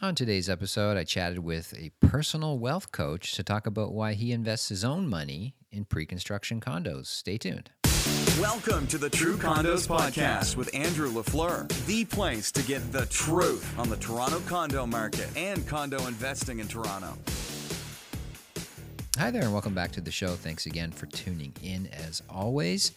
On today's episode, I chatted with a personal wealth coach to talk about why he invests his own money in pre construction condos. Stay tuned. Welcome to the True Condos Podcast with Andrew LaFleur, the place to get the truth on the Toronto condo market and condo investing in Toronto. Hi there, and welcome back to the show. Thanks again for tuning in as always.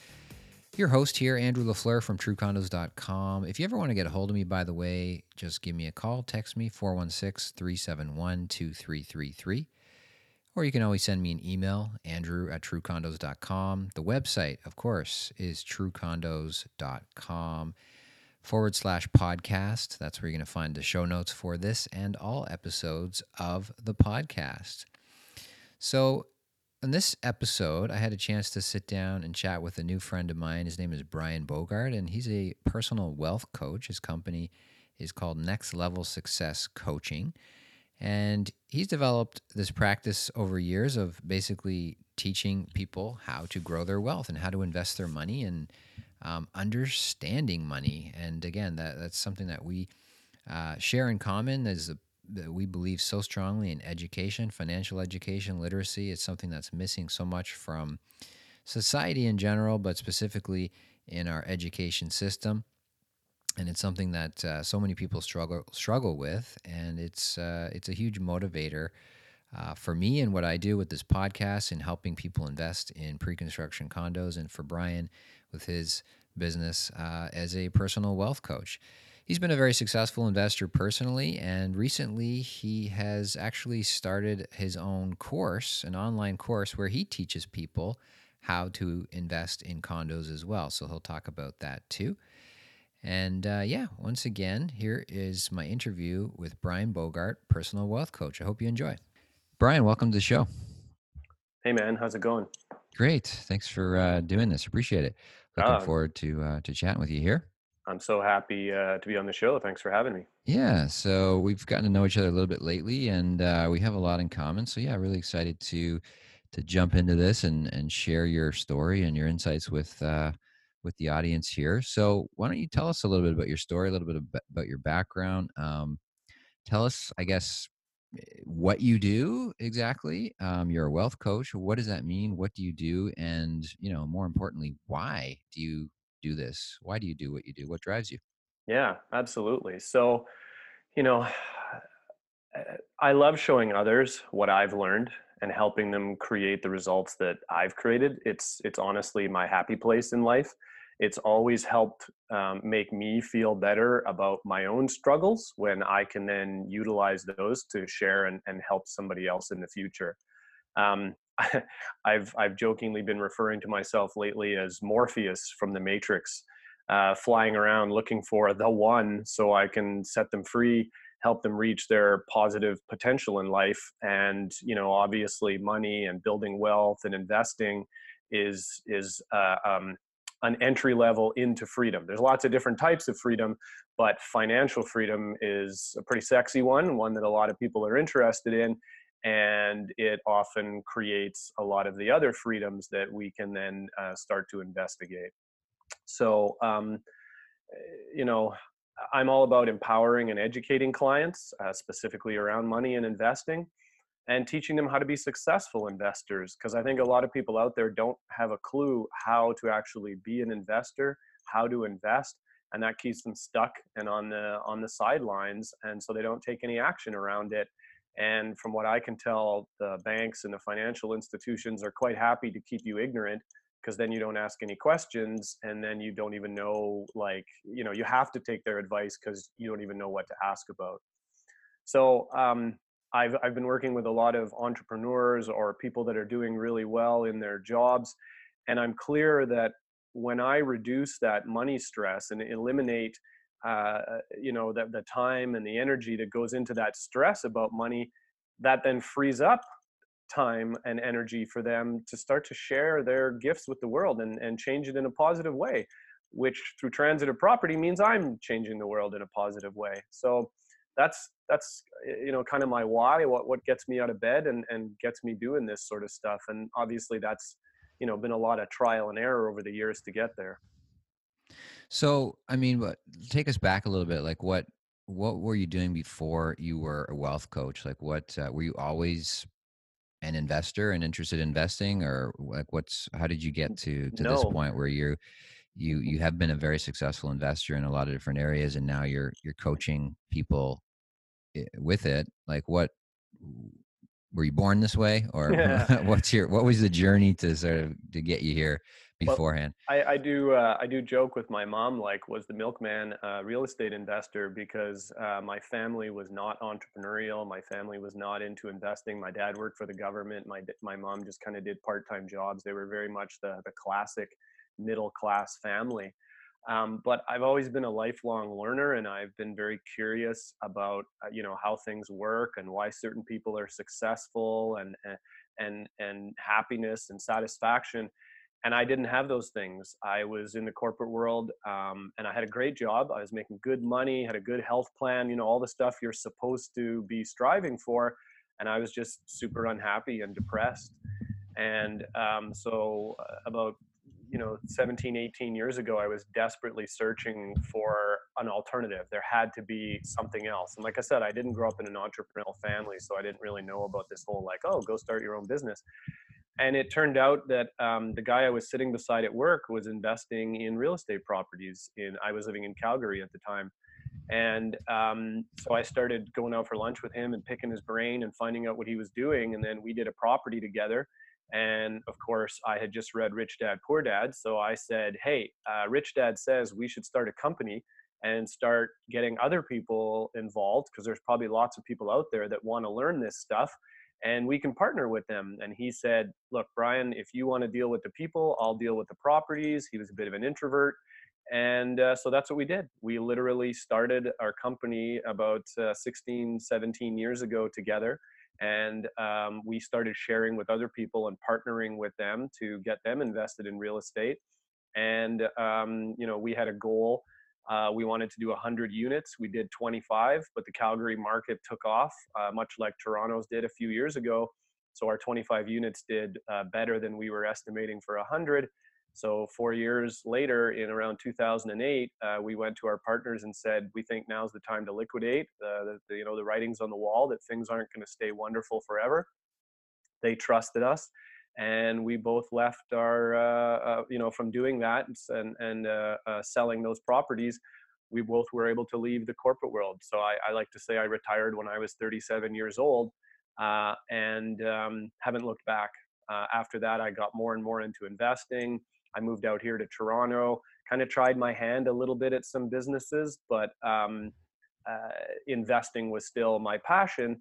Your host here, Andrew LaFleur from truecondos.com. If you ever want to get a hold of me, by the way, just give me a call, text me 416 371 2333. Or you can always send me an email, andrew at truecondos.com. The website, of course, is truecondos.com forward slash podcast. That's where you're going to find the show notes for this and all episodes of the podcast. So, in this episode, I had a chance to sit down and chat with a new friend of mine. His name is Brian Bogart, and he's a personal wealth coach. His company is called Next Level Success Coaching. And he's developed this practice over years of basically teaching people how to grow their wealth and how to invest their money and um, understanding money. And again, that, that's something that we uh, share in common as a that we believe so strongly in education, financial education, literacy. It's something that's missing so much from society in general, but specifically in our education system. And it's something that uh, so many people struggle struggle with, and it's uh, it's a huge motivator uh, for me and what I do with this podcast in helping people invest in pre-construction condos, and for Brian with his business uh, as a personal wealth coach. He's been a very successful investor personally, and recently he has actually started his own course, an online course where he teaches people how to invest in condos as well. So he'll talk about that too. And uh, yeah, once again, here is my interview with Brian Bogart, personal wealth coach. I hope you enjoy. Brian, welcome to the show. Hey man, how's it going? Great. Thanks for uh, doing this. Appreciate it. Looking Uh, forward to uh, to chatting with you here. I'm so happy uh, to be on the show. Thanks for having me. Yeah, so we've gotten to know each other a little bit lately, and uh, we have a lot in common. So yeah, really excited to to jump into this and and share your story and your insights with uh, with the audience here. So why don't you tell us a little bit about your story, a little bit about your background? Um, tell us, I guess, eh, what you do exactly. Um, you're a wealth coach. What does that mean? What do you do? And you know, more importantly, why do you do this? Why do you do what you do? What drives you? Yeah, absolutely. So, you know, I love showing others what I've learned and helping them create the results that I've created. It's it's honestly my happy place in life. It's always helped um, make me feel better about my own struggles when I can then utilize those to share and, and help somebody else in the future. Um, I've I've jokingly been referring to myself lately as Morpheus from the Matrix, uh, flying around looking for the one so I can set them free, help them reach their positive potential in life. And you know, obviously, money and building wealth and investing is is uh, um, an entry level into freedom. There's lots of different types of freedom, but financial freedom is a pretty sexy one, one that a lot of people are interested in and it often creates a lot of the other freedoms that we can then uh, start to investigate. So, um, eh, you know, I'm all about empowering and educating clients, uh, specifically around money and investing, and teaching them how to be successful investors. Because I think a lot of people out there don't have a clue how to actually be an investor, how to invest, and that keeps them stuck and on the on the sidelines, and so they don't take any action around it and from what I can tell, the banks and the financial institutions are quite happy to keep you ignorant because then you don't ask any questions and then you don't even know like you know you have to take their advice because you don't even know what to ask about. So um, I've, I've been working with a lot of entrepreneurs or people that are doing really well in their jobs and i'm clear that when i reduce that money stress and eliminate uh, you know the, the time and the energy that goes into that stress about money that then frees up time and energy for them to start to share their gifts with the world and, and change it in a positive way which through transitive property means i'm changing the world in a positive way. So that's that's you know kind of my why what what gets me out of bed and and gets me doing this sort of stuff. And obviously that's you know been a lot of trial and error over the years to get there So, I mean, what take us back a little bit. Like, what what were you doing before you were a wealth coach? Like, what uh, were you always an investor and interested in investing, or like, what's how did you get to to this point where you're you you have been a very successful investor in a lot of different areas, and now you're you're coaching people with it? Like, what were you born this way, or what's your what was the journey to sort of to get you here Well, beforehand? I, I do uh, I do joke with my mom like was the milkman a real estate investor? Because uh, my family was not entrepreneurial my family was not into investing my dad worked for the government my my mom just kind of did part-time jobs. They were very much the the classic middle class family. Um, but I've always been a lifelong learner and I've been very curious about uh, you know how things work and why certain people are successful and and and, and happiness and satisfaction and I didn't have those things. I was in the corporate world, um, and I had a great job. I was making good money, had a good health plan, you know, all the stuff you're supposed to be striving for. And I was just super unhappy and depressed. And um, so, uh, about you know 17 18 years ago i was desperately searching for an alternative there had to be something else and like i said i didn't grow up in an entrepreneurial family so i didn't really know about this whole like oh go start your own business and it turned out that um, the guy I was sitting beside at work was investing in real estate properties. In I was living in Calgary at the time, and um, so I started going out for lunch with him and picking his brain and finding out what he was doing. And then we did a property together. And of course, I had just read Rich Dad Poor Dad, so I said, "Hey, uh, Rich Dad says we should start a company." And start getting other people involved because there's probably lots of people out there that want to learn this stuff and we can partner with them. And he said, Look, Brian, if you want to deal with the people, I'll deal with the properties. He was a bit of an introvert. And uh, so that's what we did. We literally started our company about uh, 16, 17 years ago together. And um, we started sharing with other people and partnering with them to get them invested in real estate. And, um, you know, we had a goal uh, we wanted to do 100 units. We did 25, but the Calgary market took off, uh, much like Toronto's did a few years ago. So our 25 units did uh, better than we were estimating for 100. So four years later, in around 2008, uh, we went to our partners and said, "We think now's the time to liquidate. the, the you know the writings on the wall that things aren't going to stay wonderful forever." They trusted us, and we both left our uh, uh, you know from doing that and and uh, uh, selling those properties we both were able to leave the corporate world. So i, I like to say i retired when i was 37 years old uh, and um, haven't looked back. Uh, after that i got more and more into investing. I moved out here to toronto kind of tried my hand a little bit at some businesses but um, investing was still my passion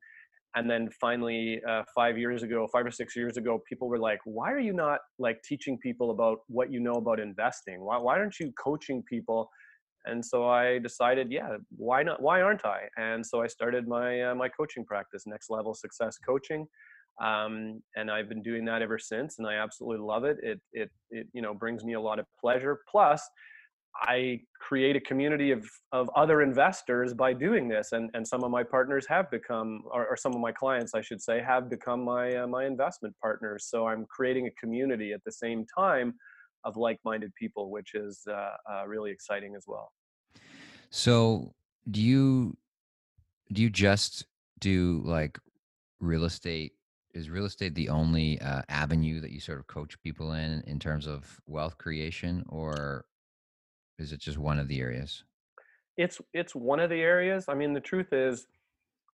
and then finally uh, five years ago five or six years ago people were like why are you not like teaching people about what you know about investing? Why, why aren't you coaching people? And so i decided yeah why not why aren't i? And so i started my uh, my coaching practice next level success coaching. Um, and i've been doing that ever since and i absolutely love it. It it, it you know brings me a lot of pleasure. Plus I create a community of, of other investors by doing this. And, and some of my partners have become, or, or some of my clients, I should say, have become my, uh, my investment partners. So I'm creating a community at the same time of like-minded people, which is uh, uh, really exciting as well. So do you, do you just do like real estate? Is real estate the only uh, avenue that you sort of coach people in in terms of wealth creation, or is it just one of the areas? It's, it's one of the areas. I mean, the truth is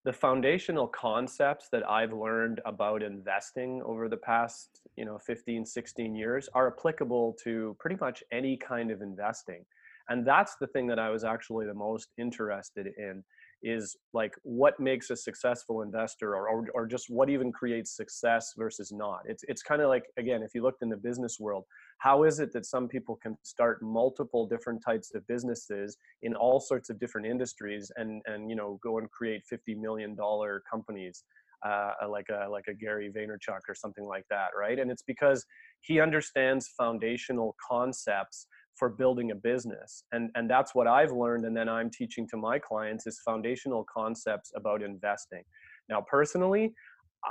the foundational concepts that I've learned about investing over the past, you know, 15, 16 years are applicable to pretty much any kind of investing. And that's the thing that I was actually the most interested in is like what makes a successful investor or, or, or just what even creates success versus not it's it's kind of like again if you looked in the business world how is it that some people can start multiple different types of businesses in all sorts of different industries and and you know go and create 50 million dollar companies uh, like a like a Gary Vaynerchuk or something like that, right? And it's because he understands foundational concepts for building a business and and that's what i've learned and then i'm teaching to my clients is foundational concepts about investing now personally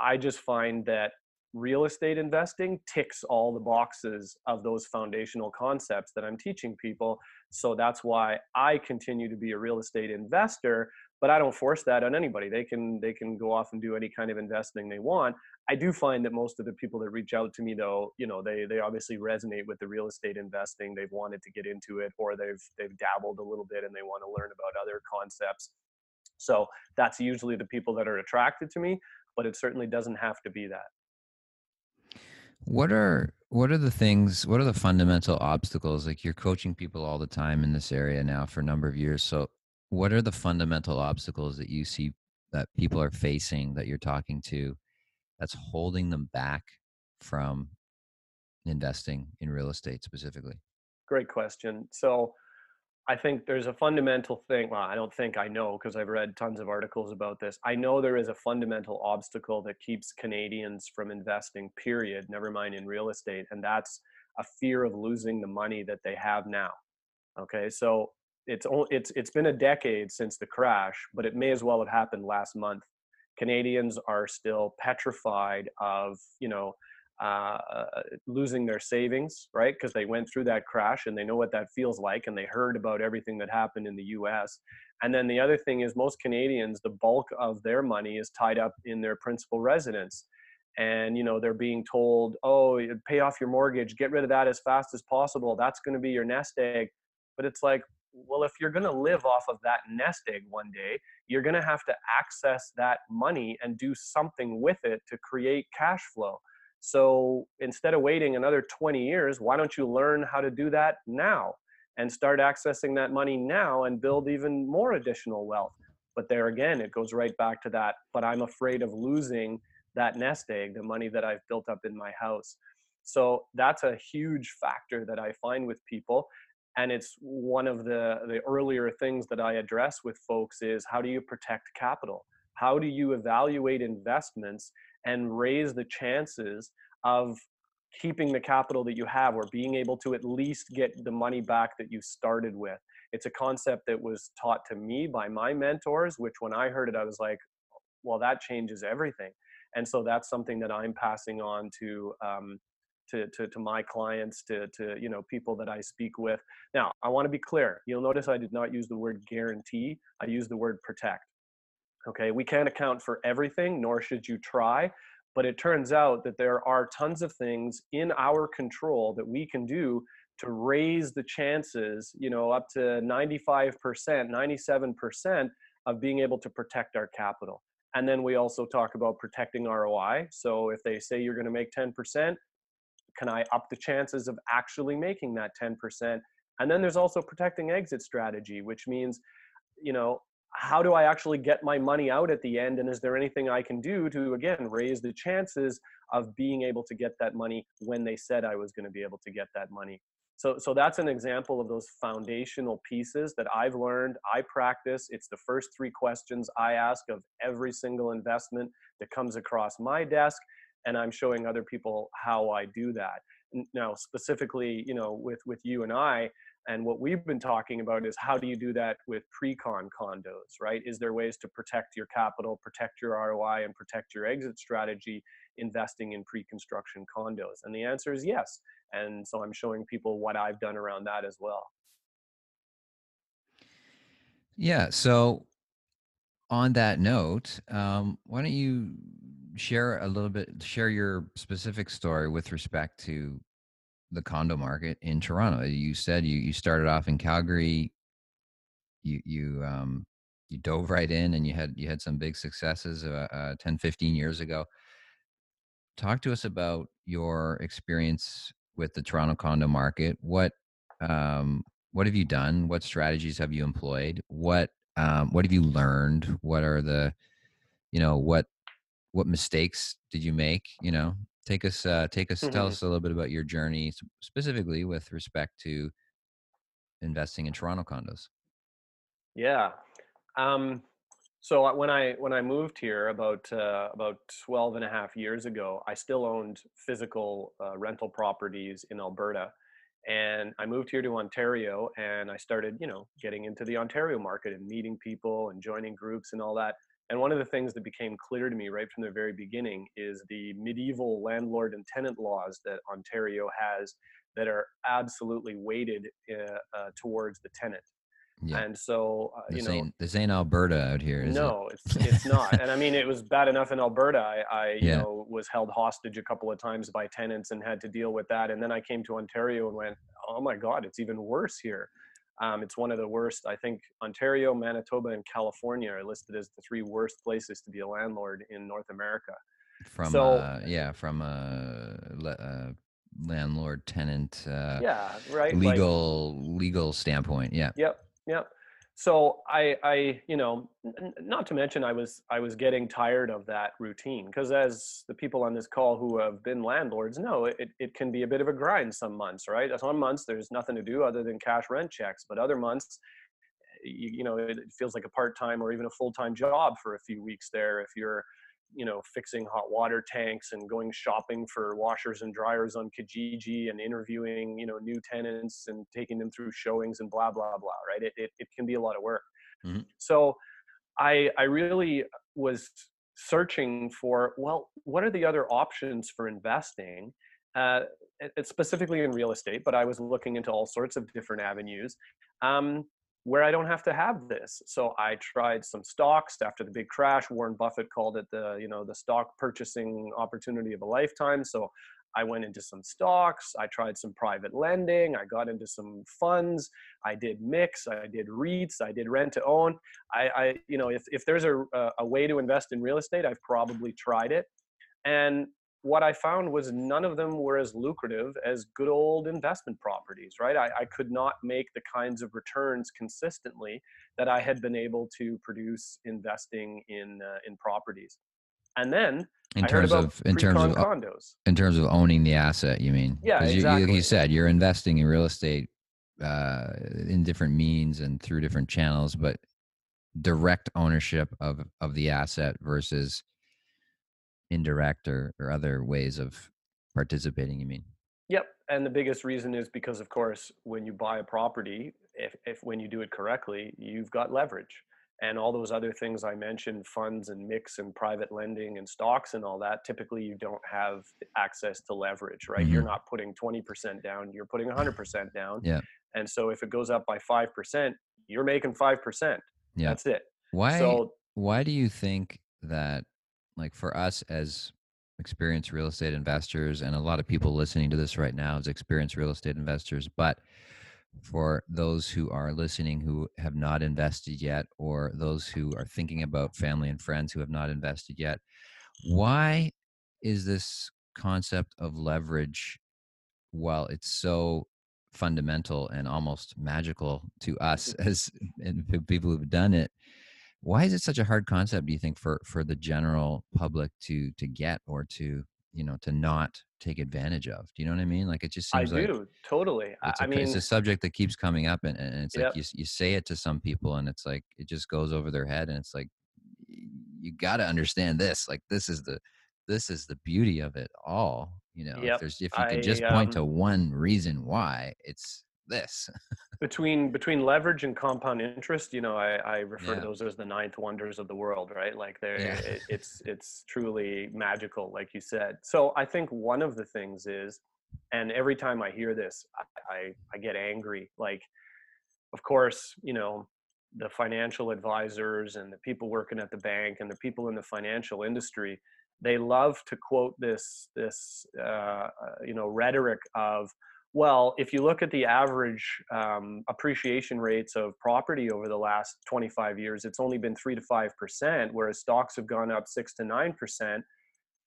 i just find that real estate investing ticks all the boxes of those foundational concepts that i'm teaching people so that's why i continue to be a real estate investor but I don't force that on anybody. They can they can go off and do any kind of investing they want. I do find that most of the people that reach out to me though, you know, they they obviously resonate with the real estate investing. They've wanted to get into it or they've they've dabbled a little bit and they want to learn about other concepts. So that's usually the people that are attracted to me, but it certainly doesn't have to be that. What are what are the things? What are the fundamental obstacles? Like you're coaching people all the time in this area now for a number of years. So, what are the fundamental obstacles that you see that people are facing that you're talking to that's holding them back from investing in real estate specifically? Great question. So, I think there's a fundamental thing. Well, I don't think I know because I've read tons of articles about this. I know there is a fundamental obstacle that keeps Canadians from investing, period, never mind in real estate. And that's a fear of losing the money that they have now. Okay. So it's, it's, it's been a decade since the crash, but it may as well have happened last month. Canadians are still petrified of, you know, uh, losing their savings, right? Because they went through that crash and they know what that feels like and they heard about everything that happened in the US. And then the other thing is, most Canadians, the bulk of their money is tied up in their principal residence. And you know they're being told, "Oh, pay off your mortgage, get rid of that as fast as possible. That's going to be your nest egg." But it's like, well, if you're going to live off of that nest egg one day, you're going to have to access that money and do something with it to create cash flow. So instead of waiting another 20 years, why don't you learn how to do that now and start accessing that money now and build even more additional wealth? But there again, it goes right back to that. But I'm afraid of losing that nest egg, the money that I've built up in my house. So that's a huge factor that I find with people. And it's one of the, the earlier things that I address with folks is how do you protect capital? How do you evaluate investments and raise the chances of keeping the capital that you have or being able to at least get the money back that you started with. It's a concept that was taught to me by my mentors, which when I heard it, I was like, well, that changes everything. And so that's something that I'm passing on to, um, to, to, to my clients, to, to, you know, people that I speak with. Now, I want to be clear. You'll notice I did not use the word guarantee. I used the word protect. Okay, we can't account for everything, nor should you try. But it turns out that there are tons of things in our control that we can do to raise the chances, you know, up to 95%, 97% of being able to protect our capital. And then we also talk about protecting ROI. So if they say you're going to make 10%, can I up the chances of actually making that 10%? And then there's also protecting exit strategy, which means, you know, how do I actually get my money out at the end? And is there anything I can do to, again, raise the chances of being able to get that money when they said I was going to be able to get that money? So, so that's an example of those foundational pieces that I've learned. I practice. It's the first three questions I ask of every single investment that comes across my desk, and I'm showing other people how I do that. Now, specifically, you know, with with you and I, and what we've been talking about is how do you do that with pre-con condos, right? Is there ways to protect your capital, protect your ROI, and protect your exit strategy investing in pre-construction condos? And the answer is yes. And so I'm showing people what I've done around that as well. Yeah. So on that note, um, why don't you share a little bit, share your specific story with respect to the condo market in Toronto. You said you you started off in Calgary. You you um you dove right in and you had you had some big successes uh, uh, 10 15 years ago. Talk to us about your experience with the Toronto condo market. What um what have you done? What strategies have you employed? What um what have you learned? What are the you know what what mistakes did you make? You know, take us uh, take us mm-hmm. tell us a little bit about your journey specifically with respect to investing in toronto condos yeah um, so when i when i moved here about uh, about 12 and a half years ago i still owned physical uh, rental properties in alberta and i moved here to ontario and i started you know getting into the ontario market and meeting people and joining groups and all that and one of the things that became clear to me right from the very beginning is the medieval landlord and tenant laws that Ontario has that are absolutely weighted uh, uh, towards the tenant. Yeah. And so, uh, this you know, this ain't Alberta out here, is no, it? it's it's not. and I mean, it was bad enough in Alberta. I, I you yeah. know, was held hostage a couple of times by tenants and had to deal with that. And then I came to Ontario and went, oh my God, it's even worse here. Um, it's one of the worst. I think Ontario, Manitoba, and California are listed as the three worst places to be a landlord in North America. From so, uh, yeah, from a, a landlord tenant. Uh, yeah, right. Legal like, legal standpoint. Yeah. Yep. Yep so I, I, you know, n- not to mention I was, I was getting tired of that routine because as the people on this call who have been landlords know, it, it can be a bit of a grind some months, right? Some months there's nothing to do other than cash rent checks, but other months, eh, you, you know, it feels like a part-time or even a full-time job for a few weeks there if you're you know fixing hot water tanks and going shopping for washers and dryers on Kijiji and interviewing you know new tenants and taking them through showings and blah blah blah right? It it, it can be a lot of work. Mm-hmm. so I I really was searching for well what are the other options for investing? Uh, specifically in real estate but I was looking into all sorts of different avenues. Um, where I don't have to have this. So I tried some stocks after the big crash. Warren Buffett called it the, you know, the stock purchasing opportunity of a lifetime. So I went into some stocks. I tried some private lending. I got into some funds. I did MICs. I did REITs. I did rent to own. I, I you know, if, if there's a, a way to invest in real estate, I've probably tried it. And what I found was none of them were as lucrative as good old investment properties, right? I, I, could not make the kinds of returns consistently that I had been able to produce investing in uh, in properties. And then in I terms of in terms of condos. In terms of owning the asset, you mean? Yeah, exactly. You, like you said, you're investing in real estate uh, in different means and through different channels, but direct ownership of of the asset versus indirect or, or other ways of participating you mean? Yep and the biggest reason is because of course when you buy a property if, if when you do it correctly you've got leverage. And all those other things i mentioned funds and MICs and private lending and stocks and all that typically you don't have access to leverage right? Mm-hmm. you're not putting 20% down you're putting 100% down. Yeah. And so if it goes up by 5% you're making 5% yeah. That's it. Why so why do you think that like for us as experienced real estate investors and a lot of people listening to this right now as experienced real estate investors but for those who are listening who have not invested yet or those who are thinking about family and friends who have not invested yet why is this concept of leverage while it's so fundamental and almost magical to us as people who've done it why is it such a hard concept do you think for for the general public to to get or to you know to not take advantage of do you know what i mean like it just seems i like do totally i a, mean it's a subject that keeps coming up and, and it's yep. like you, you say it to some people and it's like it just goes over their head and it's like you got to understand this like this is the this is the beauty of it all you know yep. if there's if you could just point um, to one reason why it's this between between leverage and compound interest you know i, I refer yeah. to those as the ninth wonders of the world right like they're yeah. it, it's it's truly magical like you said so i think one of the things is and every time i hear this I, I, I get angry like of course you know the financial advisors and the people working at the bank and the people in the financial industry they love to quote this this uh, uh you know rhetoric of well, if you look at the average um, appreciation rates of property over the last 25 years, it's only been three to five percent, whereas stocks have gone up six to nine percent.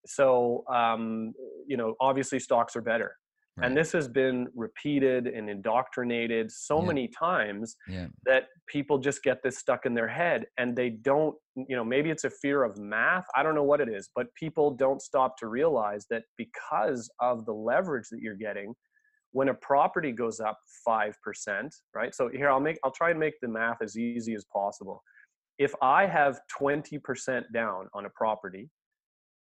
So, um, you know, obviously stocks are better. Right. And this has been repeated and indoctrinated so yeah. many times yeah. that people just get this stuck in their head and they don't, you know, maybe it's a fear of math. I don't know what it is, but people don't stop to realize that because of the leverage that you're getting, when a property goes up 5%, right? So here I'll make I'll try and make the math as easy as possible. If I have 20% down on a property,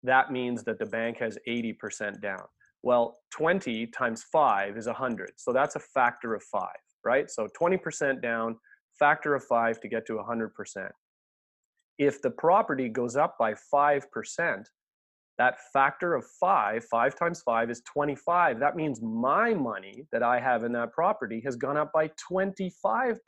that means that the bank has 80% down. Well, 20 times 5 is 100. So that's a factor of 5, right? So 20% down, factor of 5 to get to 100%. If the property goes up by 5%, that factor of five, five times five is 25. That means my money that I have in that property has gone up by 25%.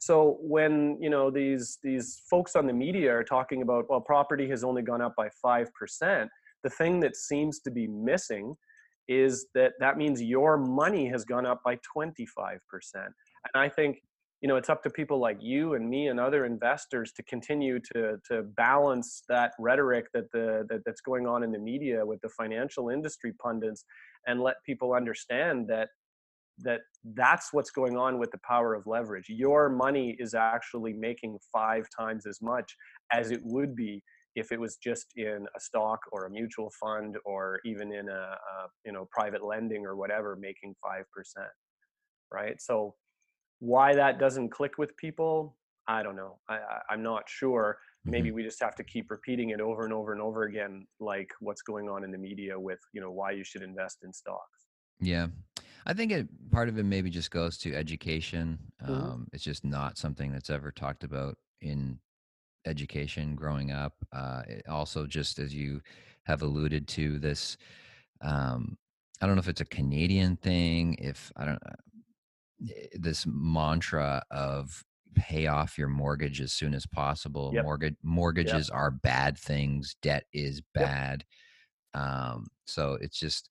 So when you know these these folks on the media are talking about well, property has only gone up by five percent, the thing that seems to be missing is that that means your money has gone up by 25%. And I think you know it's up to people like you and me and other investors to continue to to balance that rhetoric that the that, that's going on in the media with the financial industry pundits and let people understand that that that's what's going on with the power of leverage. Your money is actually making five times as much as it would be if it was just in a stock or a mutual fund or even in a, a you know private lending or whatever making 5% right? So why that doesn't click with people i don't know I, I am not sure maybe mm-hmm. we just have to keep repeating it over and over and over again like what's going on in the media with you know why you should invest in stocks yeah i think it part of it maybe just goes to education mm-hmm. um, it's just not something that's ever talked about in education growing up. Uh, also, just as you have alluded to, this um, I don't know if it's a Canadian thing, if I don't uh, this mantra of pay off your mortgage as soon as possible. Yep. Mortgage mortgages yep. are bad things. Debt is bad. Yep. Um, so it's just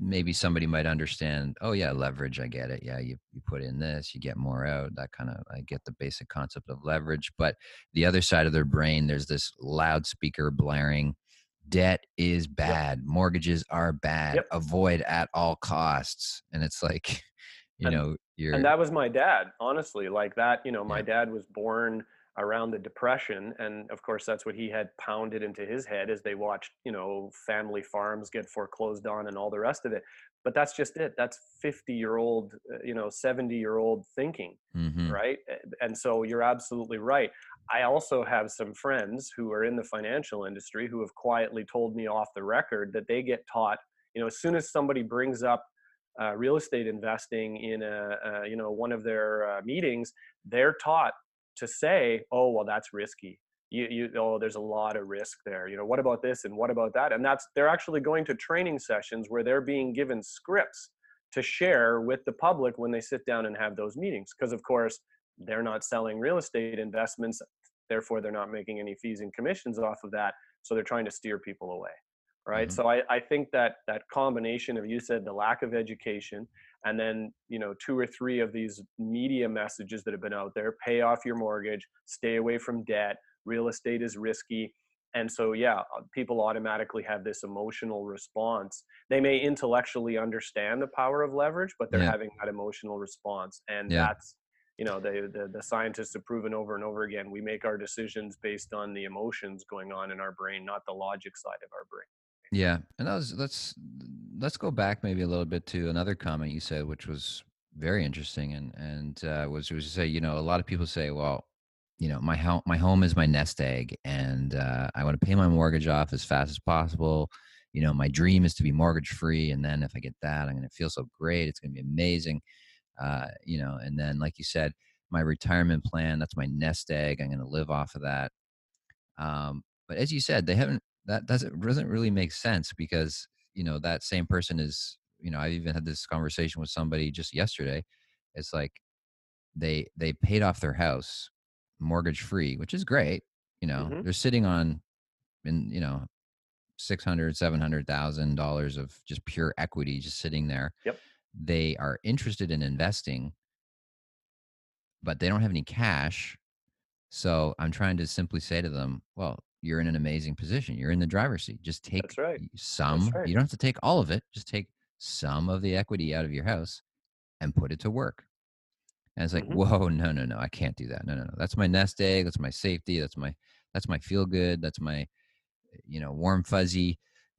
maybe somebody might understand oh yeah leverage i get it yeah you, you put in this you get more out that kind of i get the basic concept of leverage but the other side of their brain there's this loudspeaker blaring debt is bad mortgages are bad avoid at all costs and it's like you and, know you're and that was my dad honestly like that you know my yeah. dad was born around the depression and of course that's what he had pounded into his head as they watched you know family farms get foreclosed on and all the rest of it but that's just it that's 50 year old uh, you know 70 year old thinking mm-hmm. right and so you're absolutely right i also have some friends who are in the financial industry who have quietly told me off the record that they get taught you know as soon as somebody brings up uh, real estate investing in a, a, you know one of their uh, meetings they're taught to say, oh, well, that's risky. You, you, oh, there's a lot of risk there. You know, what about this and what about that? And that's they're actually going to training sessions where they're being given scripts to share with the public when they sit down and have those meetings. Because of course, they're not selling real estate investments, therefore they're not making any fees and commissions off of that. So they're trying to steer people away right mm-hmm. so I, I think that that combination of you said the lack of education and then you know two or three of these media messages that have been out there pay off your mortgage stay away from debt real estate is risky and so yeah uh, people automatically have this emotional response they may intellectually understand the power of leverage but they're yeah. having that emotional response and yeah. that's you know the, the the scientists have proven over and over again we make our decisions based on the emotions going on in our brain not the logic side of our brain yeah, and that was let's let's go back maybe a little bit to another comment you said, which was very interesting, and and uh, was was to say, you know, a lot of people say, well, you know, my home my home is my nest egg, and uh, I want to pay my mortgage off as fast as possible. You know, my dream is to be mortgage free, and then if I get that, I'm going to feel so great. It's going to be amazing. Uh, you know, and then like you said, my retirement plan that's my nest egg. I'm going to live off of that. Um, but as you said, they haven't that doesn't doesn't really make sense because you know that same person is you know i even had this conversation with somebody just yesterday. It's like they they paid off their house mortgage free which is great you know mm-hmm. they're sitting on in you know six hundred seven hundred thousand dollars of just pure equity just sitting there. Yep. They are interested in investing. But they don't have any cash. So i'm trying to simply say to them well you're in an amazing position. You're in the driver's seat. Just take right. some. Right. You don't have to take all of it. Just take some of the equity out of your house and put it to work. And it's like, mm-hmm. whoa, no, no, no, I can't do that. No, no, no. That's my nest egg. That's my safety. That's my that's my feel good. That's my you know warm fuzzy.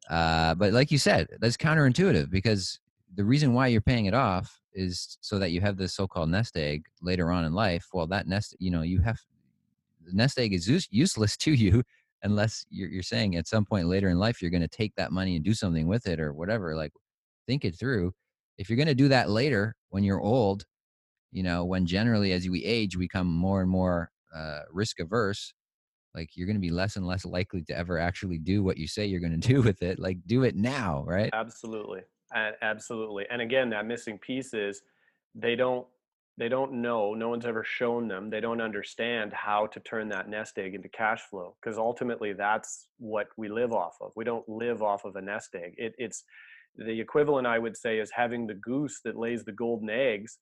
Uh, but like you said, that's counterintuitive because the reason why you're paying it off is so that you have this so-called nest egg later on in life. Well, that nest, you know, you have the nest egg is use, useless to you unless you're, you're saying at some point later in life you're going to take that money and do something with it or whatever like think it through. If you're going to do that later when you're old you know when generally as we age we become more and more uh, risk averse like you're going to be less and less likely to ever actually do what you say you're going to do with it like do it now right? Absolutely absolutely and again that missing piece is they don't they don't know no one's ever shown them they don't understand how to turn that nest egg into cash flow because ultimately that's what we live off of we don't live off of a nest egg it, it's the equivalent i would say is having the goose that lays the golden eggs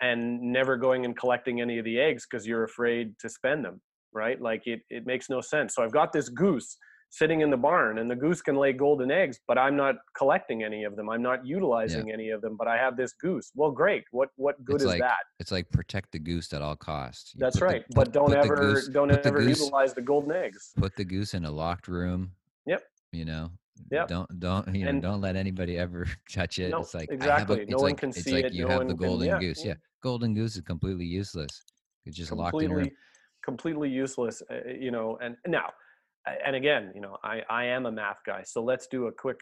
and never going and collecting any of the eggs because you're afraid to spend them right? Like it, it makes no sense so i've got this goose sitting in the barn and the goose can lay golden eggs but i'm not collecting any of them. I'm not utilizing yeah. any of them but i have this goose. Well great. What what good it's is like, that? it's like protect the goose at all costs. You that's right the, but don't ever goose, don't ever goose, utilize the golden eggs. put the goose in a locked room yep. you know? Yeah don't don't you know and, don't let anybody ever touch it. No, it's like exactly. a, no one can it's see like it. you no have the golden can, goose. yeah. yeah golden goose is completely useless. It's just completely, locked in a room. Completely useless uh, you know and now and again, you know, I, I am a math guy. So let's do a quick,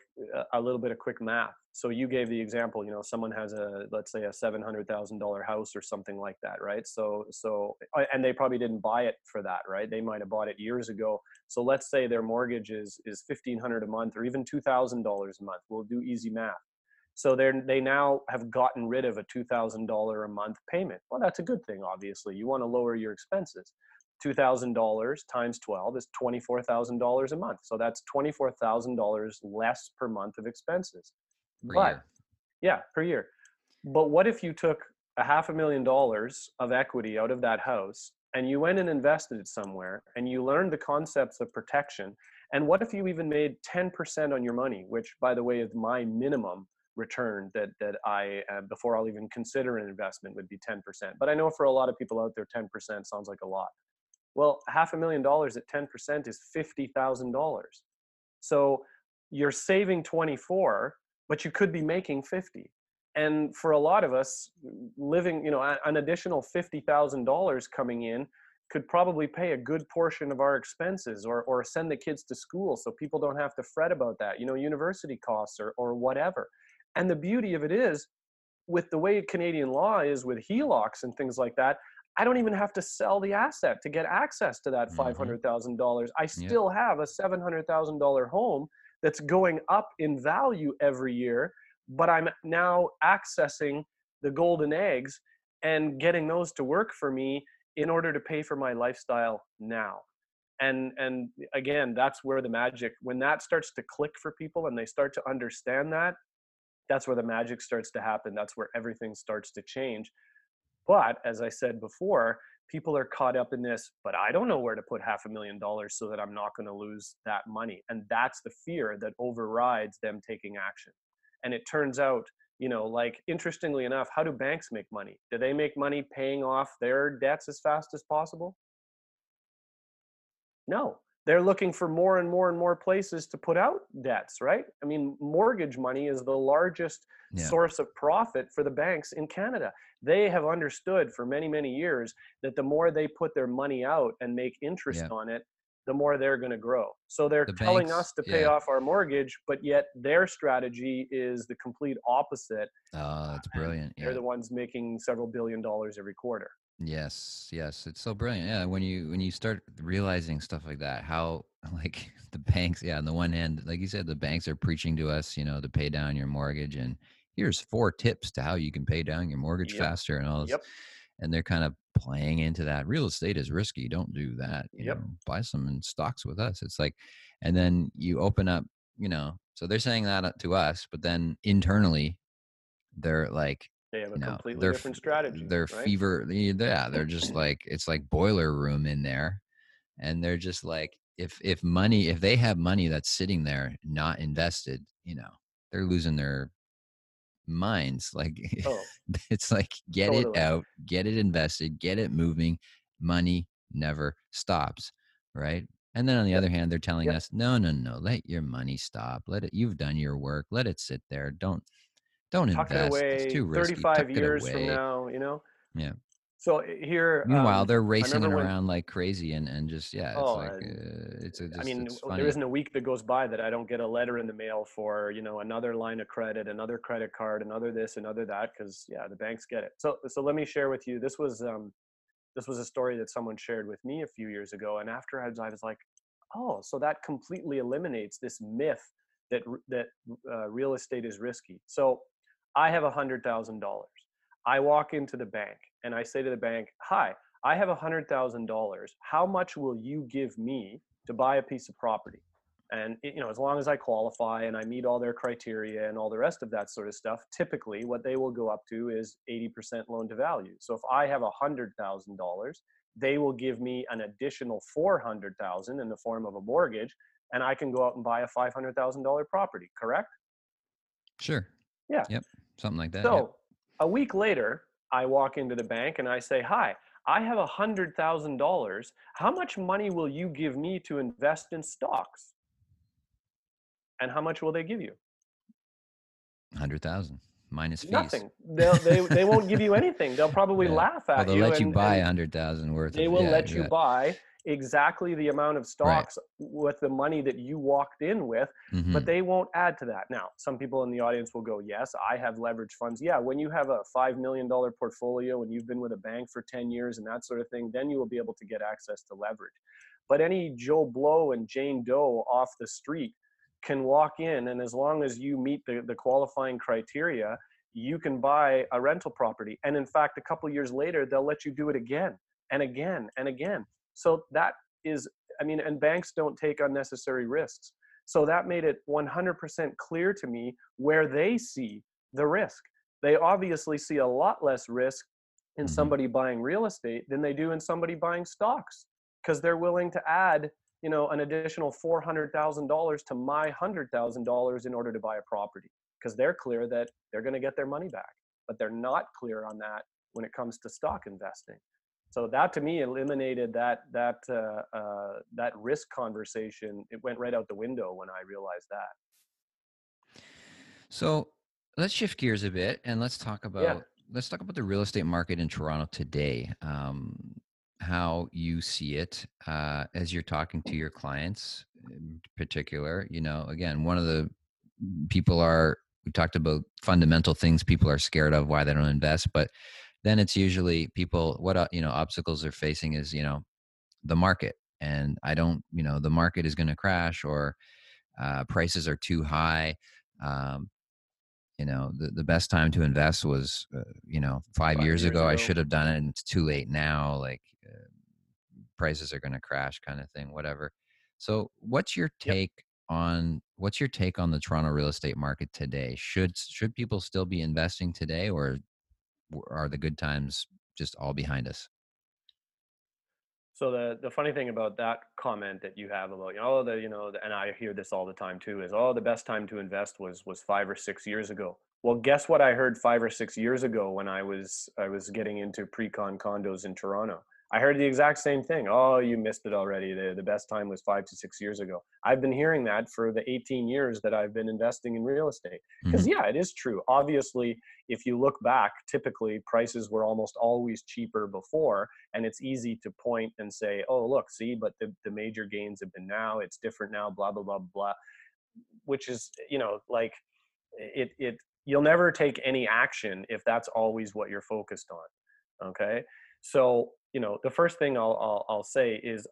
a little bit of quick math. So you gave the example, you know, someone has a, let's say a $700,000 house or something like that, right? So, so, uh, and they probably didn't buy it for that, right? They might've bought it years ago. So let's say their mortgage is, is 1500 a month or even $2,000 a month. We'll do easy math. So they're, they now have gotten rid of a $2,000 a month payment. Well, that's a good thing, obviously. You want to lower your expenses. $2,000 times 12 is $24,000 a month. So that's $24,000 less per month of expenses. Per but year. yeah, per year. But what if you took a half a million dollars of equity out of that house and you went and invested it somewhere and you learned the concepts of protection? And what if you even made 10% on your money, which by the way is my minimum return that that I uh, before I'll even consider an investment would be 10%. But I know for a lot of people out there 10% sounds like a lot. Well, half a million dollars at 10% is $50,000. So you're saving 24, but you could be making 50. And for a lot of us, living, you know, an additional $50,000 coming in could probably pay a good portion of our expenses or, or send the kids to school so people don't have to fret about that, you know, university costs or, or whatever. And the beauty of it is, with the way Canadian law is with HELOCs and things like that, I don't even have to sell the asset to get access to that mm-hmm. thousand dollars. I still yeah. have a seven hundred thousand dollar home that's going up in value every year, but I'm now accessing the golden eggs and getting those to work for me in order to pay for my lifestyle now. And and again, that's where the magic when that starts to click for people and they start to understand that, that's where the magic starts to happen. That's where everything starts to change but as I said before, people are caught up in this, but I don't know where to put half a million dollars so that I'm not going to lose that money. And that's the fear that overrides them taking action. And it turns out, you know, like interestingly enough, how do banks make money? Do they make money paying off their debts as fast as possible? No, they're looking for more and more and more places to put out debts, right? I mean, mortgage money is the largest yeah. source of profit for the banks in Canada. They have understood for many, many years that the more they put their money out and make interest yeah. on it, the more they're going to grow. So they're the telling banks, us to pay yeah. off our mortgage, but yet their strategy is the complete opposite. Oh, that's brilliant. They're the ones making several billion dollars every quarter. Yes, yes, it's so brilliant. Yeah, when you when you start realizing stuff like that, how like the banks, yeah, on the one hand, like you said, the banks are preaching to us, you know, to pay down your mortgage, and here's four tips to how you can pay down your mortgage yep. faster, and all this. Yep. And they're kind of playing into that. Real estate is risky. Don't do that. You yep. know, buy some in stocks with us. It's like, and then you open up, you know. So they're saying that uh, to us, but then internally, they're like, they have a know, completely different strategy. They're right? fever. Yeah, they're just like it's like boiler room in there, and they're just like if if money if they have money that's sitting there not invested, you know, they're losing their minds. Like oh, it's like get totally. it out, get it invested, get it moving. Money never stops, right? And then on the other hand, they're telling yep. us, no, no, no, let your money stop. Let it. You've done your work. Let it sit there. Don't don't tuck invest. it away it's too risky. 35 Tuck years from now you know yeah so eh, here meanwhile um, they're racing it when, around like crazy and and just yeah it's oh, like uh, it's a, just, i mean there isn't a week that goes by that i don't get a letter in the mail for you know another line of credit another credit card another this another that because yeah the banks get it so so let me share with you this was um this was a story that someone shared with me a few years ago and after i was, I was like oh so that completely eliminates this myth that that uh, real estate is risky so I have a $100,000. I walk into the bank and I say to the bank, "Hi, I have $100,000. How much will you give me to buy a piece of property?" And you know, as long as I qualify and I meet all their criteria and all the rest of that sort of stuff, typically what they will go up to is 80% loan to value. So if I have $100,000, they will give me an additional 400,000 in the form of a mortgage and I can go out and buy a $500,000 property, correct? Sure. Yeah. Yep. Something like that. So yep. a week later, I walk into the bank and I say, Hi, I have a $100,000. How much money will you give me to invest in stocks? And how much will they give you? 100,000 minus fees. Nothing. They'll, they they won't give you anything. They'll probably Yeah. laugh Well, at they'll you. let you and- buy and- a 100,000 worth they of will yeah, let you yeah. buy exactly the amount of stocks with the money that you walked in with Mhm. but they won't add to that. Now some people in the audience will go yes i have leverage funds. Yeah when you have a $5 million portfolio and you've been with a bank for 10 years and that sort of thing then you will be able to get access to leverage. But any joe blow and jane doe off the street can walk in and as long as you meet the, the qualifying criteria you can buy a rental property. And in fact a couple years later they'll let you do it again and again and again so that is i mean and banks don't take unnecessary risks. So that made it 100% clear to me where they see the risk. They obviously see a lot less risk in Mhm. somebody buying real estate than they do in somebody buying stocks because they're willing to add you know an additional $400000 to my $100000 in order to buy a property because they're clear that they're going to get their money back but they're not clear on that when it comes to stock investing so that to me eliminated that that uh, uh, that risk conversation it went right out the window when i realized that So let's shift gears a bit and let's talk about let's talk about the real estate market in Toronto today. Um, how you see it uh, as you're talking to your clients, in particular. You know, again, one of the people are we talked about fundamental things people are scared of why they don't invest, but then it's usually people what uh, you know obstacles they're facing is you know the market and I don't you know the market is going to crash or uh, prices are too high. Um, you know the, the best time to invest was uh, you know five, Five years, years ago, i should have done it and it's too late now like uh, prices are going to crash kind of thing whatever so what's your Yep. take on what's your take on the toronto real estate market today should should people still be investing today or are the good times just all behind us So the the funny thing about that comment that you have about you know the you know the, and I hear this all the time too is oh the best time to invest was was five or six years ago. Well, guess what I heard five or six years ago when I was I was getting into pre-con condos in Toronto. I heard the exact same thing. Oh, you missed it already. The the best time was five to six years ago. I've been hearing that for the 18 years that I've been investing in real estate. Because mm-hmm. yeah, it is true. Obviously, if you look back, typically prices were almost always cheaper before and it's easy to point and say oh look see but the, the major gains have been now it's different now blah blah blah blah which is you know like it it you'll never take any action if that's always what you're focused on okay so you know the first thing i'll i'll, I'll say is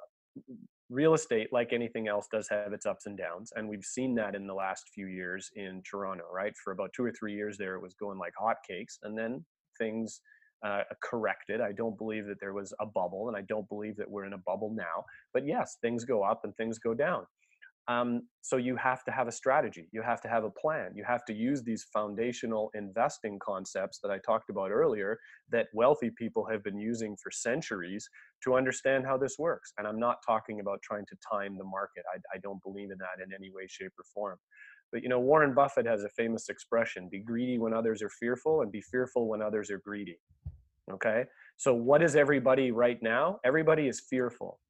real estate like anything else does have its ups and downs and we've seen that in the last few years in toronto right for about two or three years there it was going like hotcakes and then things uh, corrected. I don't believe that there was a bubble, and I don't believe that we're in a bubble now. But yes, things go up and things go down. Um, so you have to have a strategy. You have to have a plan. You have to use these foundational investing concepts that I talked about earlier that wealthy people have been using for centuries to understand how this works. And I'm not talking about trying to time the market. I, I don't believe in that in any way, shape, or form. But you know, Warren Buffett has a famous expression: "Be greedy when others are fearful, and be fearful when others are greedy." Okay. So what is everybody right now? Everybody is fearful,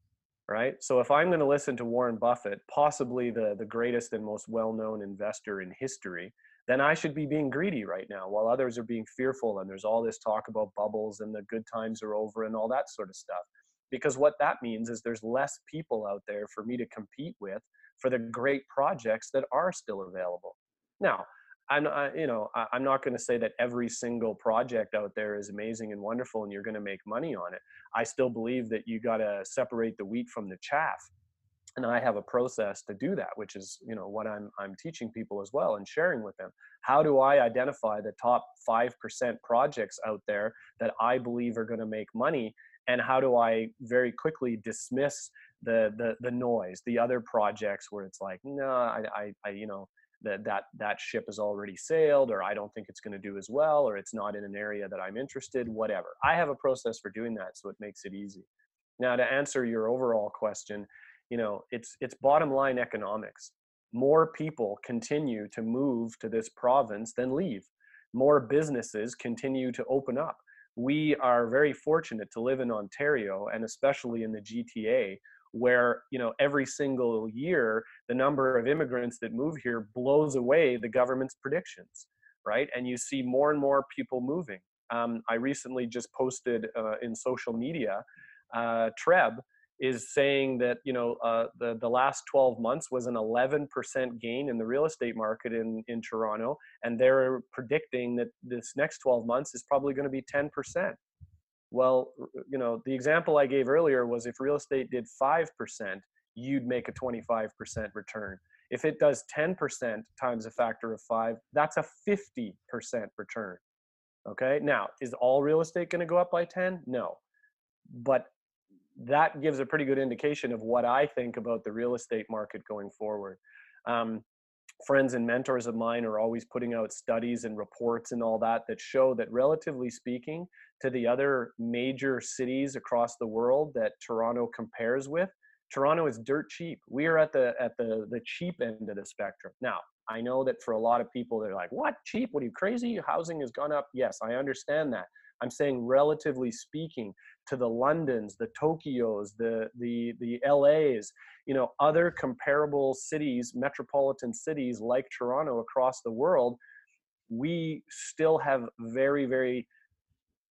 right? So if I'm going to listen to Warren Buffett, possibly the, the greatest and most well-known investor in history, then I should be being greedy right now while others are being fearful. And there's all this talk about bubbles and the good times are over and all that sort of stuff. Because what that means is there's less people out there for me to compete with for the great projects that are still available. Now, I'm not, you know, I- I'm not going to say that every single project out there is amazing and wonderful and you're going to make money on it. I still believe that you got to separate the wheat from the chaff. and i have a process to do that which is you know what i'm i'm teaching people as well and sharing with them how do i identify the top 5% projects out there that i believe are going to make money and how do i very quickly dismiss the the the noise the other projects where it's like no i i, I you know that that that ship has already sailed or i don't think it's going to do as well or it's not in an area that i'm interested whatever. I have a process for doing that so it makes it easy. Now to answer your overall question you know it's it's bottom line economics. More people continue to move to this province than leave. More businesses continue to open up. We are very fortunate to live in ontario and especially in the gta where you know every single year the number of immigrants that move here blows away the government's predictions right and you see more and more people moving um, i recently just posted uh, in social media uh, treb is saying that you know uh, the the last 12 months was an 11% gain in the real estate market in in Toronto, and they're predicting that this next 12 months is probably going to be 10%. Well, you know, the example I gave earlier was if real estate did 5%, you'd make a 25% return. If it does 10% times a factor of five, that's a 50% return. Okay. Now, is all real estate going to go up by 10? No. But that gives a pretty good indication of what I think about the real estate market going forward. Um, friends and mentors of mine are always putting out studies and reports and all that that show that relatively speaking to the other major cities across the world that Toronto compares with Toronto is dirt cheap. We are at the at the the cheap end of the spectrum. Now I know that for a lot of people they're like what? Cheap? What are you crazy? Housing has gone up. Yes I understand that. I'm saying relatively speaking to the Londons, the Tokyos, the the the LAs, you know, other comparable cities, metropolitan cities like Toronto across the world, we still have very very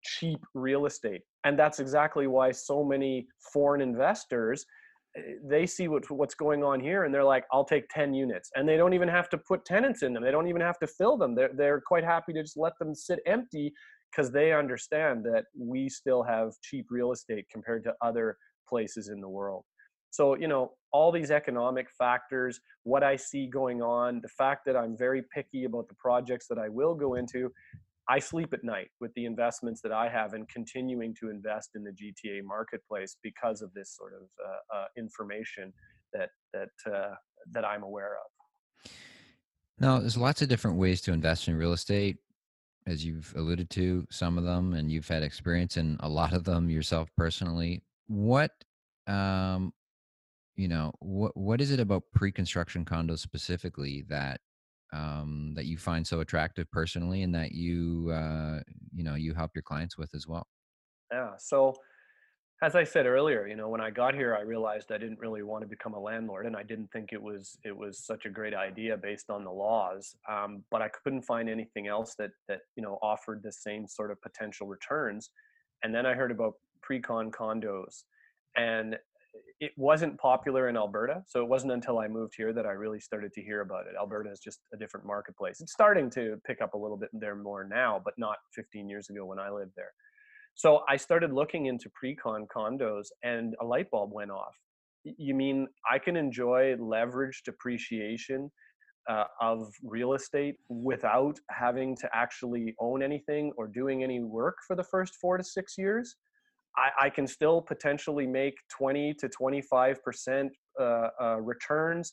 cheap real estate. And that's exactly why so many foreign investors eh, they see what, what's going on here and they're like i'll take 10 units. And they don't even have to put tenants in them. They don't even have to fill them. They're, they're quite happy to just let them sit empty because they understand that we still have cheap real estate compared to other places in the world. So, you know, all these economic factors, what I see going on, the fact that I'm very picky about the projects that I will go into, I sleep at night with the investments that I have and continuing to invest in the GTA marketplace because of this sort of uh, uh, information that that uh, that I'm aware of. Now, there's lots of different ways to invest in real estate as you've alluded to some of them and you've had experience in a lot of them yourself personally what um you know what what is it about pre-construction condos specifically that um that you find so attractive personally and that you uh you know you help your clients with as well? Yeah so as I said earlier, you know, when I got here, I realized I didn't really want to become a landlord, and I didn't think it was it was such a great idea based on the laws. Um, but I couldn't find anything else that that you know offered the same sort of potential returns. And then I heard about pre-con condos, and it wasn't popular in Alberta. So it wasn't until I moved here that I really started to hear about it. Alberta is just a different marketplace. It's starting to pick up a little bit there more now, but not 15 years ago when I lived there. So I started looking into pre-con condos and a light bulb went off. You mean I can enjoy leverage depreciation uh, of real estate without having to actually own anything or doing any work for the first four to six years? I, I can still potentially make 20 to 25% uh, uh, returns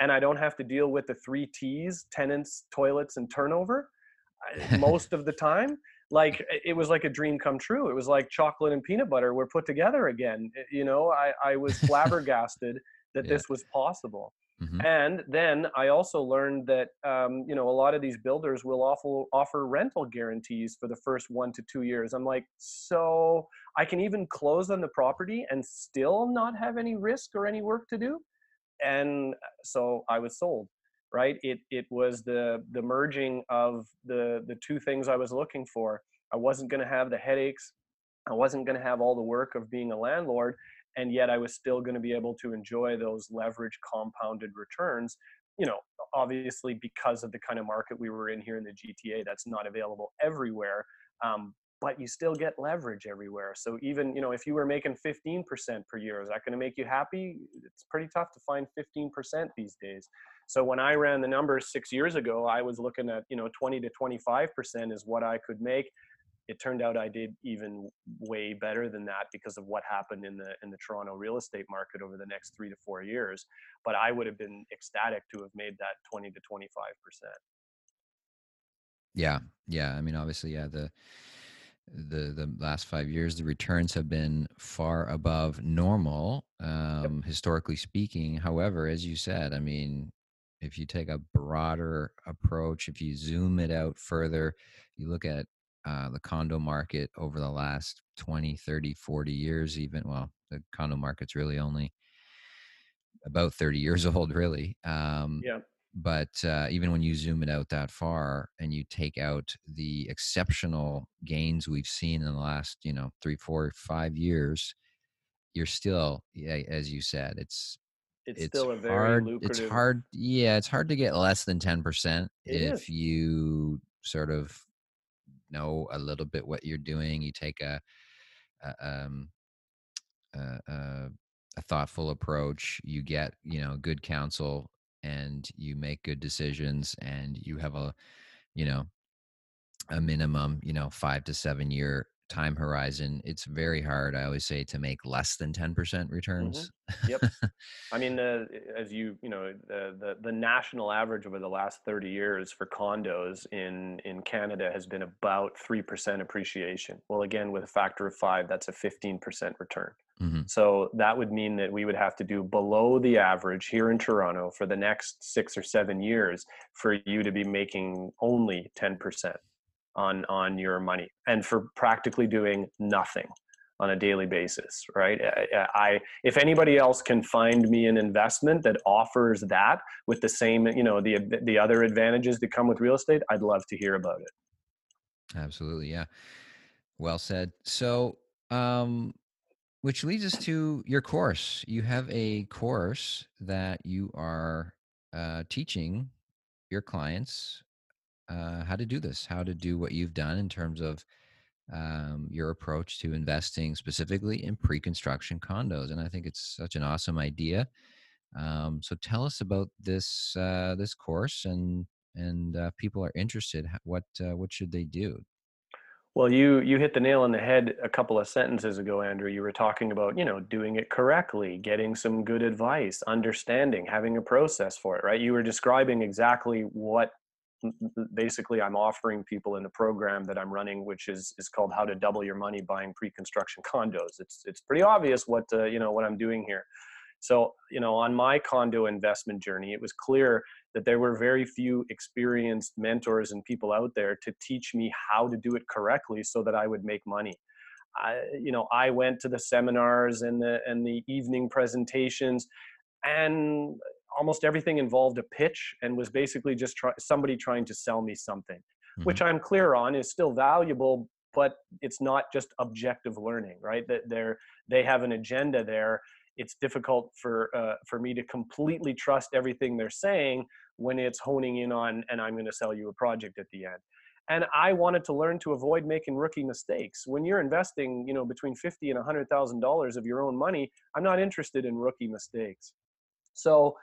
and I don't have to deal with the three T's tenants, toilets, and turnover most of the time like it was like a dream come true. It was like chocolate and peanut butter were put together again. You know, I, I was flabbergasted that yeah. this was possible. Mm-hmm. And then I also learned that um, you know a lot of these builders will offer offer rental guarantees for the first one to two years. I'm like, so I can even close on the property and still not have any risk or any work to do. And so I was sold right it it was the the merging of the the two things i was looking for i wasn't going to have the headaches i wasn't going to have all the work of being a landlord and yet i was still going to be able to enjoy those leverage compounded returns you know obviously because of the kind of market we were in here in the gta that's not available everywhere um, but you still get leverage everywhere. So even, you know, if you were making 15% per year, is that going to make you happy? It's pretty tough to find 15% these days. So when I ran the numbers six years ago, I was looking at, you know, 20 to 25% is what I could make. It turned out I did even way better than that because of what happened in the in the Toronto real estate market over the next three to four years. But I would have been ecstatic to have made that 20 to 25 percent. Yeah, yeah. I mean, obviously, yeah. The the the last five years, the returns have been far above normal, um, yep. historically speaking. However, as you said, I mean, if you take a broader approach, if you zoom it out further, you look at uh, the condo market over the last 20, 30, 40 years, even. Well, the condo market's really only about 30 years old, really. Um, yeah but uh, even when you zoom it out that far and you take out the exceptional gains we've seen in the last you know three four five years you're still as you said it's it's, it's still a very hard lucrative... it's hard yeah it's hard to get less than 10% if is. you sort of know a little bit what you're doing you take a, a um a, a, a thoughtful approach you get you know good counsel and you make good decisions and you have a you know a minimum you know five to seven year time horizon it's very hard i always say to make less than 10% mm-hmm. returns mm-hmm. yep i mean uh, as you you know the, the the national average over the last 30 years for condos in in canada has been about 3% appreciation well again with a factor of five that's a 15% return Mm-hmm. So that would mean that we would have to do below the average here in Toronto for the next six or seven years for you to be making only 10% on, on your money and for practically doing nothing on a daily basis, right? I, I, if anybody else can find me an investment that offers that with the same, you know, the the other advantages that come with real estate, I'd love to hear about it. Absolutely, yeah. Well said. So, um, which leads us to your course. You have a course that you are uh, teaching your clients uh, how to do this, how to do what you've done in terms of um, your approach to investing specifically in pre-construction condos. And I think it's such an awesome idea. Um, so tell us about this uh, this course, and and uh, people are interested. What uh, what should they do? Well, you you hit the nail on the head a couple of sentences ago, Andrew. You were talking about you know doing it correctly, getting some good advice, understanding, having a process for it. Right? You were describing exactly what basically I'm offering people in the program that I'm running, which is is called How to Double Your Money Buying Pre-Construction Condos. It's it's pretty obvious what uh, you know what I'm doing here. So, you know, on my condo investment journey, it was clear that there were very few experienced mentors and people out there to teach me how to do it correctly so that I would make money. I, you know, I went to the seminars and the and the evening presentations, and almost everything involved a pitch and was basically just try, somebody trying to sell me something, mm-hmm. which I'm clear on is still valuable, but it's not just objective learning, right? That they're they have an agenda there it's difficult for uh, for me to completely trust everything they're saying when it's honing in on and i'm going to sell you a project at the end and i wanted to learn to avoid making rookie mistakes when you're investing you know between 50 and 100 thousand dollars of your own money i'm not interested in rookie mistakes so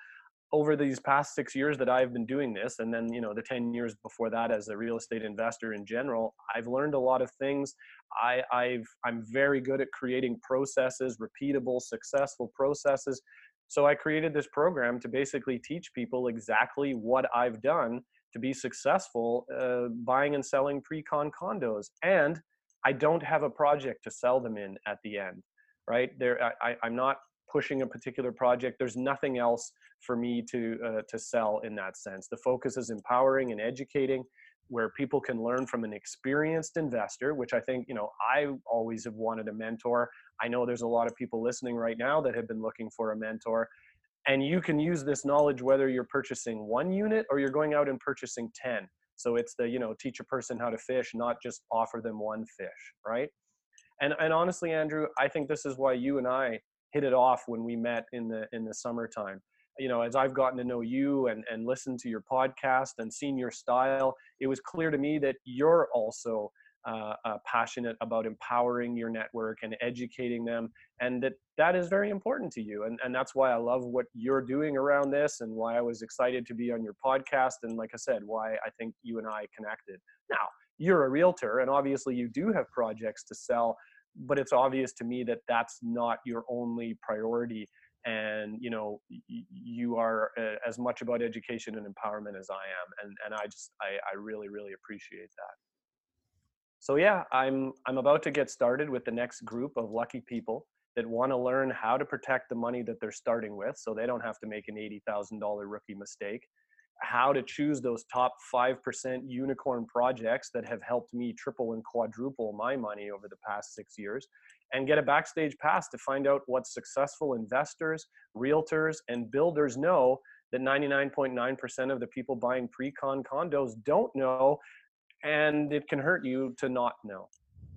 over these past six years that I've been doing this, and then you know the ten years before that as a real estate investor in general, I've learned a lot of things. I, I've I'm very good at creating processes, repeatable, successful processes. So I created this program to basically teach people exactly what I've done to be successful uh, buying and selling pre-con condos, and I don't have a project to sell them in at the end. Right there, I, I'm not pushing a particular project. There's nothing else for me to uh, to sell in that sense. The focus is empowering and educating, where people can learn from an experienced investor. Which I think you know I always have wanted a mentor. I know there's a lot of people listening right now that have been looking for a mentor. And you can use this knowledge whether you're purchasing one unit or you're going out and purchasing 10. So it's the, you know, teach a person how to fish, not just offer them one fish, right? And, and honestly, Andrew, I think this is why you and I hit it off when we met in the in the summertime. You know as i've gotten to know you and and listened to your podcast and seen your style it was clear to me that you're also uh, uh, passionate about empowering your network and educating them and that that is very important to you and, and that's why i love what you're doing around this and why i was excited to be on your podcast and like i said why i think you and i connected. Now you're a realtor and obviously you do have projects to sell but it's obvious to me that that's not your only priority and you know you are uh, as much about education and empowerment as i am and and i just i, I really really appreciate that. So yeah i'm i'm about to get started with the next group of lucky people that want to learn how to protect the money that they're starting with so they don't have to make an $80000 rookie mistake how to choose those top 5% unicorn projects that have helped me triple and quadruple my money over the past six years and get a backstage pass to find out what successful investors, realtors, and builders know that 99.9% of the people buying pre-con condos don't know and it can hurt you to not know.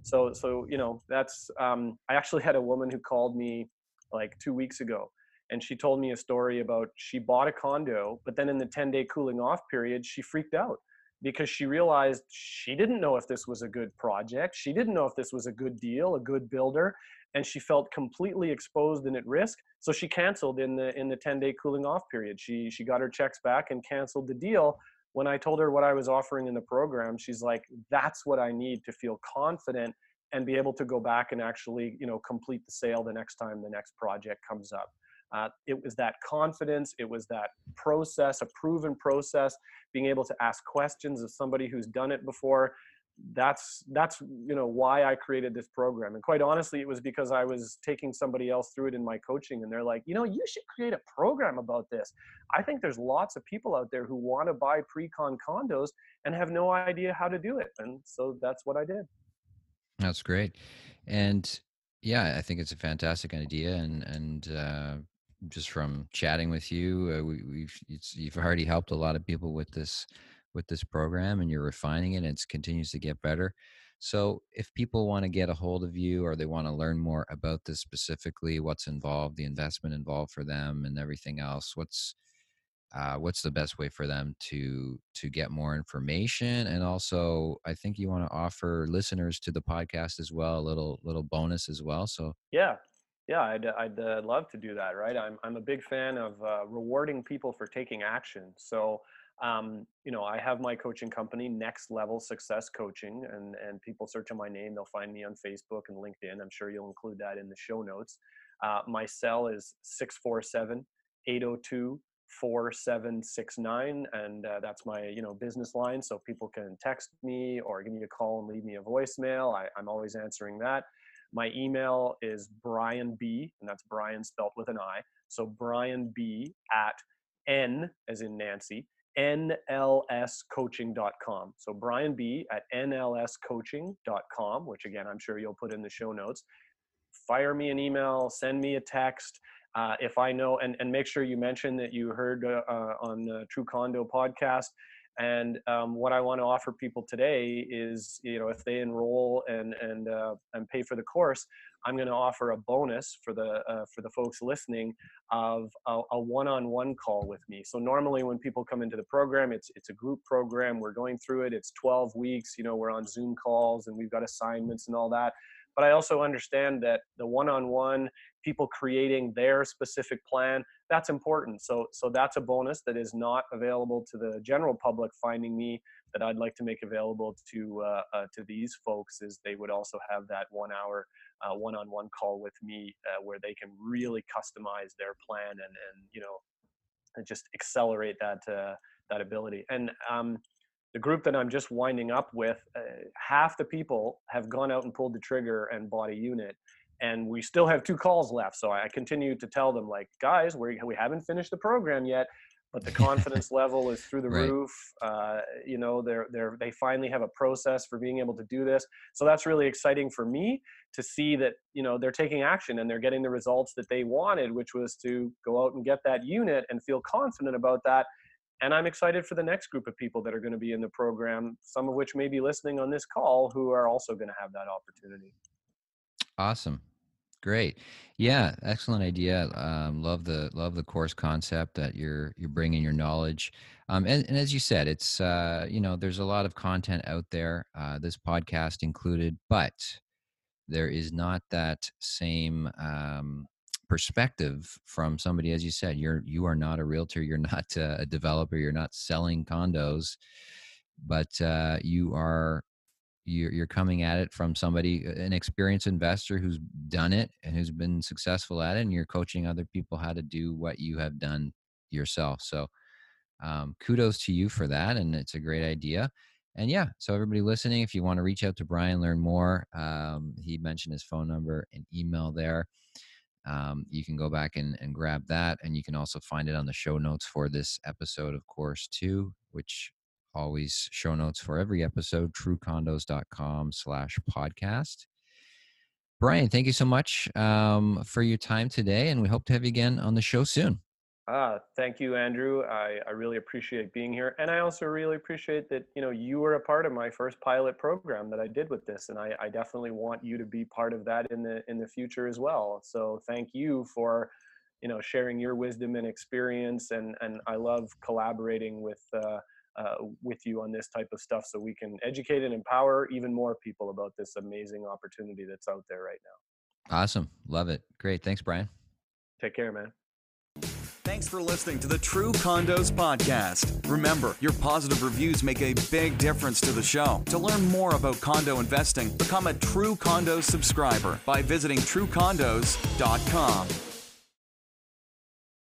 So so you know that's um, i actually had a woman who called me like two weeks ago and she told me a story about she bought a condo but then in the 10 day cooling off period she freaked out because she realized she didn't know if this was a good project she didn't know if this was a good deal a good builder and she felt completely exposed and at risk so she canceled in the in the 10 day cooling off period. She she got her checks back and canceled the deal. When i told her what i was offering in the program she's like that's what i need to feel confident and be able to go back and actually you know complete the sale the next time the next project comes up uh, it was that confidence, it was that process, a proven process, being able to ask questions of somebody who's done it before. That's that's you know why I created this program. And quite honestly, it was because I was taking somebody else through it in my coaching, and they're like, you know, you should create a program about this. I think there's lots of people out there who want to buy pre-con condos and have no idea how to do it. And so that's what I did. That's great. And yeah, I think it's a fantastic idea, and and uh, just from chatting with you. Uh, we, have you've already helped a lot of people with this with this program, and you're refining it. and It continues to get better. So, if people want to get a hold of you, or they want to learn more about this specifically, what's involved, the investment involved for them, and everything else, what's uh, what's the best way for them to to get more information and also i think you want to offer listeners to the podcast as well a little little bonus as well so yeah yeah, I'd, I'd uh, love to do that, right? I'm, I'm a big fan of uh, rewarding people for taking action. So, um, you know, I have my coaching company, Next Level Success Coaching, and, and people search on my name, they'll find me on Facebook and LinkedIn. I'm sure you'll include that in the show notes. Uh, my cell is 647 802 4769 and uh, that's my you know business line so people can text me or give me a call and leave me a voicemail I, i'm always answering that my email is Brian B, and that's Brian spelt with an I. So Brian B at N as in Nancy, nlscoaching.com. So Brian B at nlscoaching.com, which again, I'm sure you'll put in the show notes. Fire me an email, send me a text. Uh, if I know, and, and make sure you mention that you heard uh, uh, on the True Condo podcast and um, what I want to offer people today is, you know, if they enroll and and uh, and pay for the course, I'm going to offer a bonus for the uh, for the folks listening of a, a, one-on-one call with me. So normally when people come into the program, it's it's a group program. We're going through it. It's 12 weeks. You know, we're on Zoom calls and we've got assignments and all that. But I also understand that the one-on-one people creating their specific plan that's important. So so that's a bonus that is not available to the general public finding me that i'd like to make available to uh, uh, to these folks is they would also have that one hour uh, one-on-one call with me uh, where they can really customize their plan and and you know and just accelerate that uh, that ability. And um, the group that I'm just winding up with, uh, half the people have gone out and pulled the trigger and bought a unit and we still have two calls left. So I continue to tell them, like, guys, we we haven't finished the program yet, but the confidence level is through the right. roof. Uh, you know, they're they're they finally have a process for being able to do this. So that's really exciting for me to see that you know they're taking action and they're getting the results that they wanted, which was to go out and get that unit and feel confident about that. And I'm excited for the next group of people that are going to be in the program, some of which may be listening on this call, who are also going to have that opportunity. Awesome. Great. Yeah, excellent idea. Um, love the love the course concept that you're you're bringing your knowledge. Um, and, and as you said, it's uh, you know there's a lot of content out there, uh, this podcast included, but there is not that same um, perspective from somebody as you said you're you are not a realtor you're not a developer you're not selling condos but uh, you are you're, you're coming at it from somebody an experienced investor who's done it and who's been successful at it and you're coaching other people how to do what you have done yourself. So um, kudos to you for that and it's a great idea. And yeah so everybody listening if you want to reach out to brian learn more um, he mentioned his phone number and email there. Um, you can go back and, and grab that and you can also find it on the show notes for this episode of course too which always show notes for every episode truecondos.com slash podcast brian thank you so much um, for your time today and we hope to have you again on the show soon Ah, thank you, Andrew. I, I really appreciate being here, and I also really appreciate that you know you were a part of my first pilot program that I did with this, and I, I definitely want you to be part of that in the in the future as well. So thank you for you know sharing your wisdom and experience, and and I love collaborating with. Uh, uh, with you on this type of stuff so we can educate and empower even more people about this amazing opportunity that's out there right now. Awesome. Love it. Great. Thanks, Brian. Take care, man. Thanks for listening to the True Condos Podcast. Remember, your positive reviews make a big difference to the show. To learn more about condo investing, become a True Condos subscriber by visiting truecondos.com.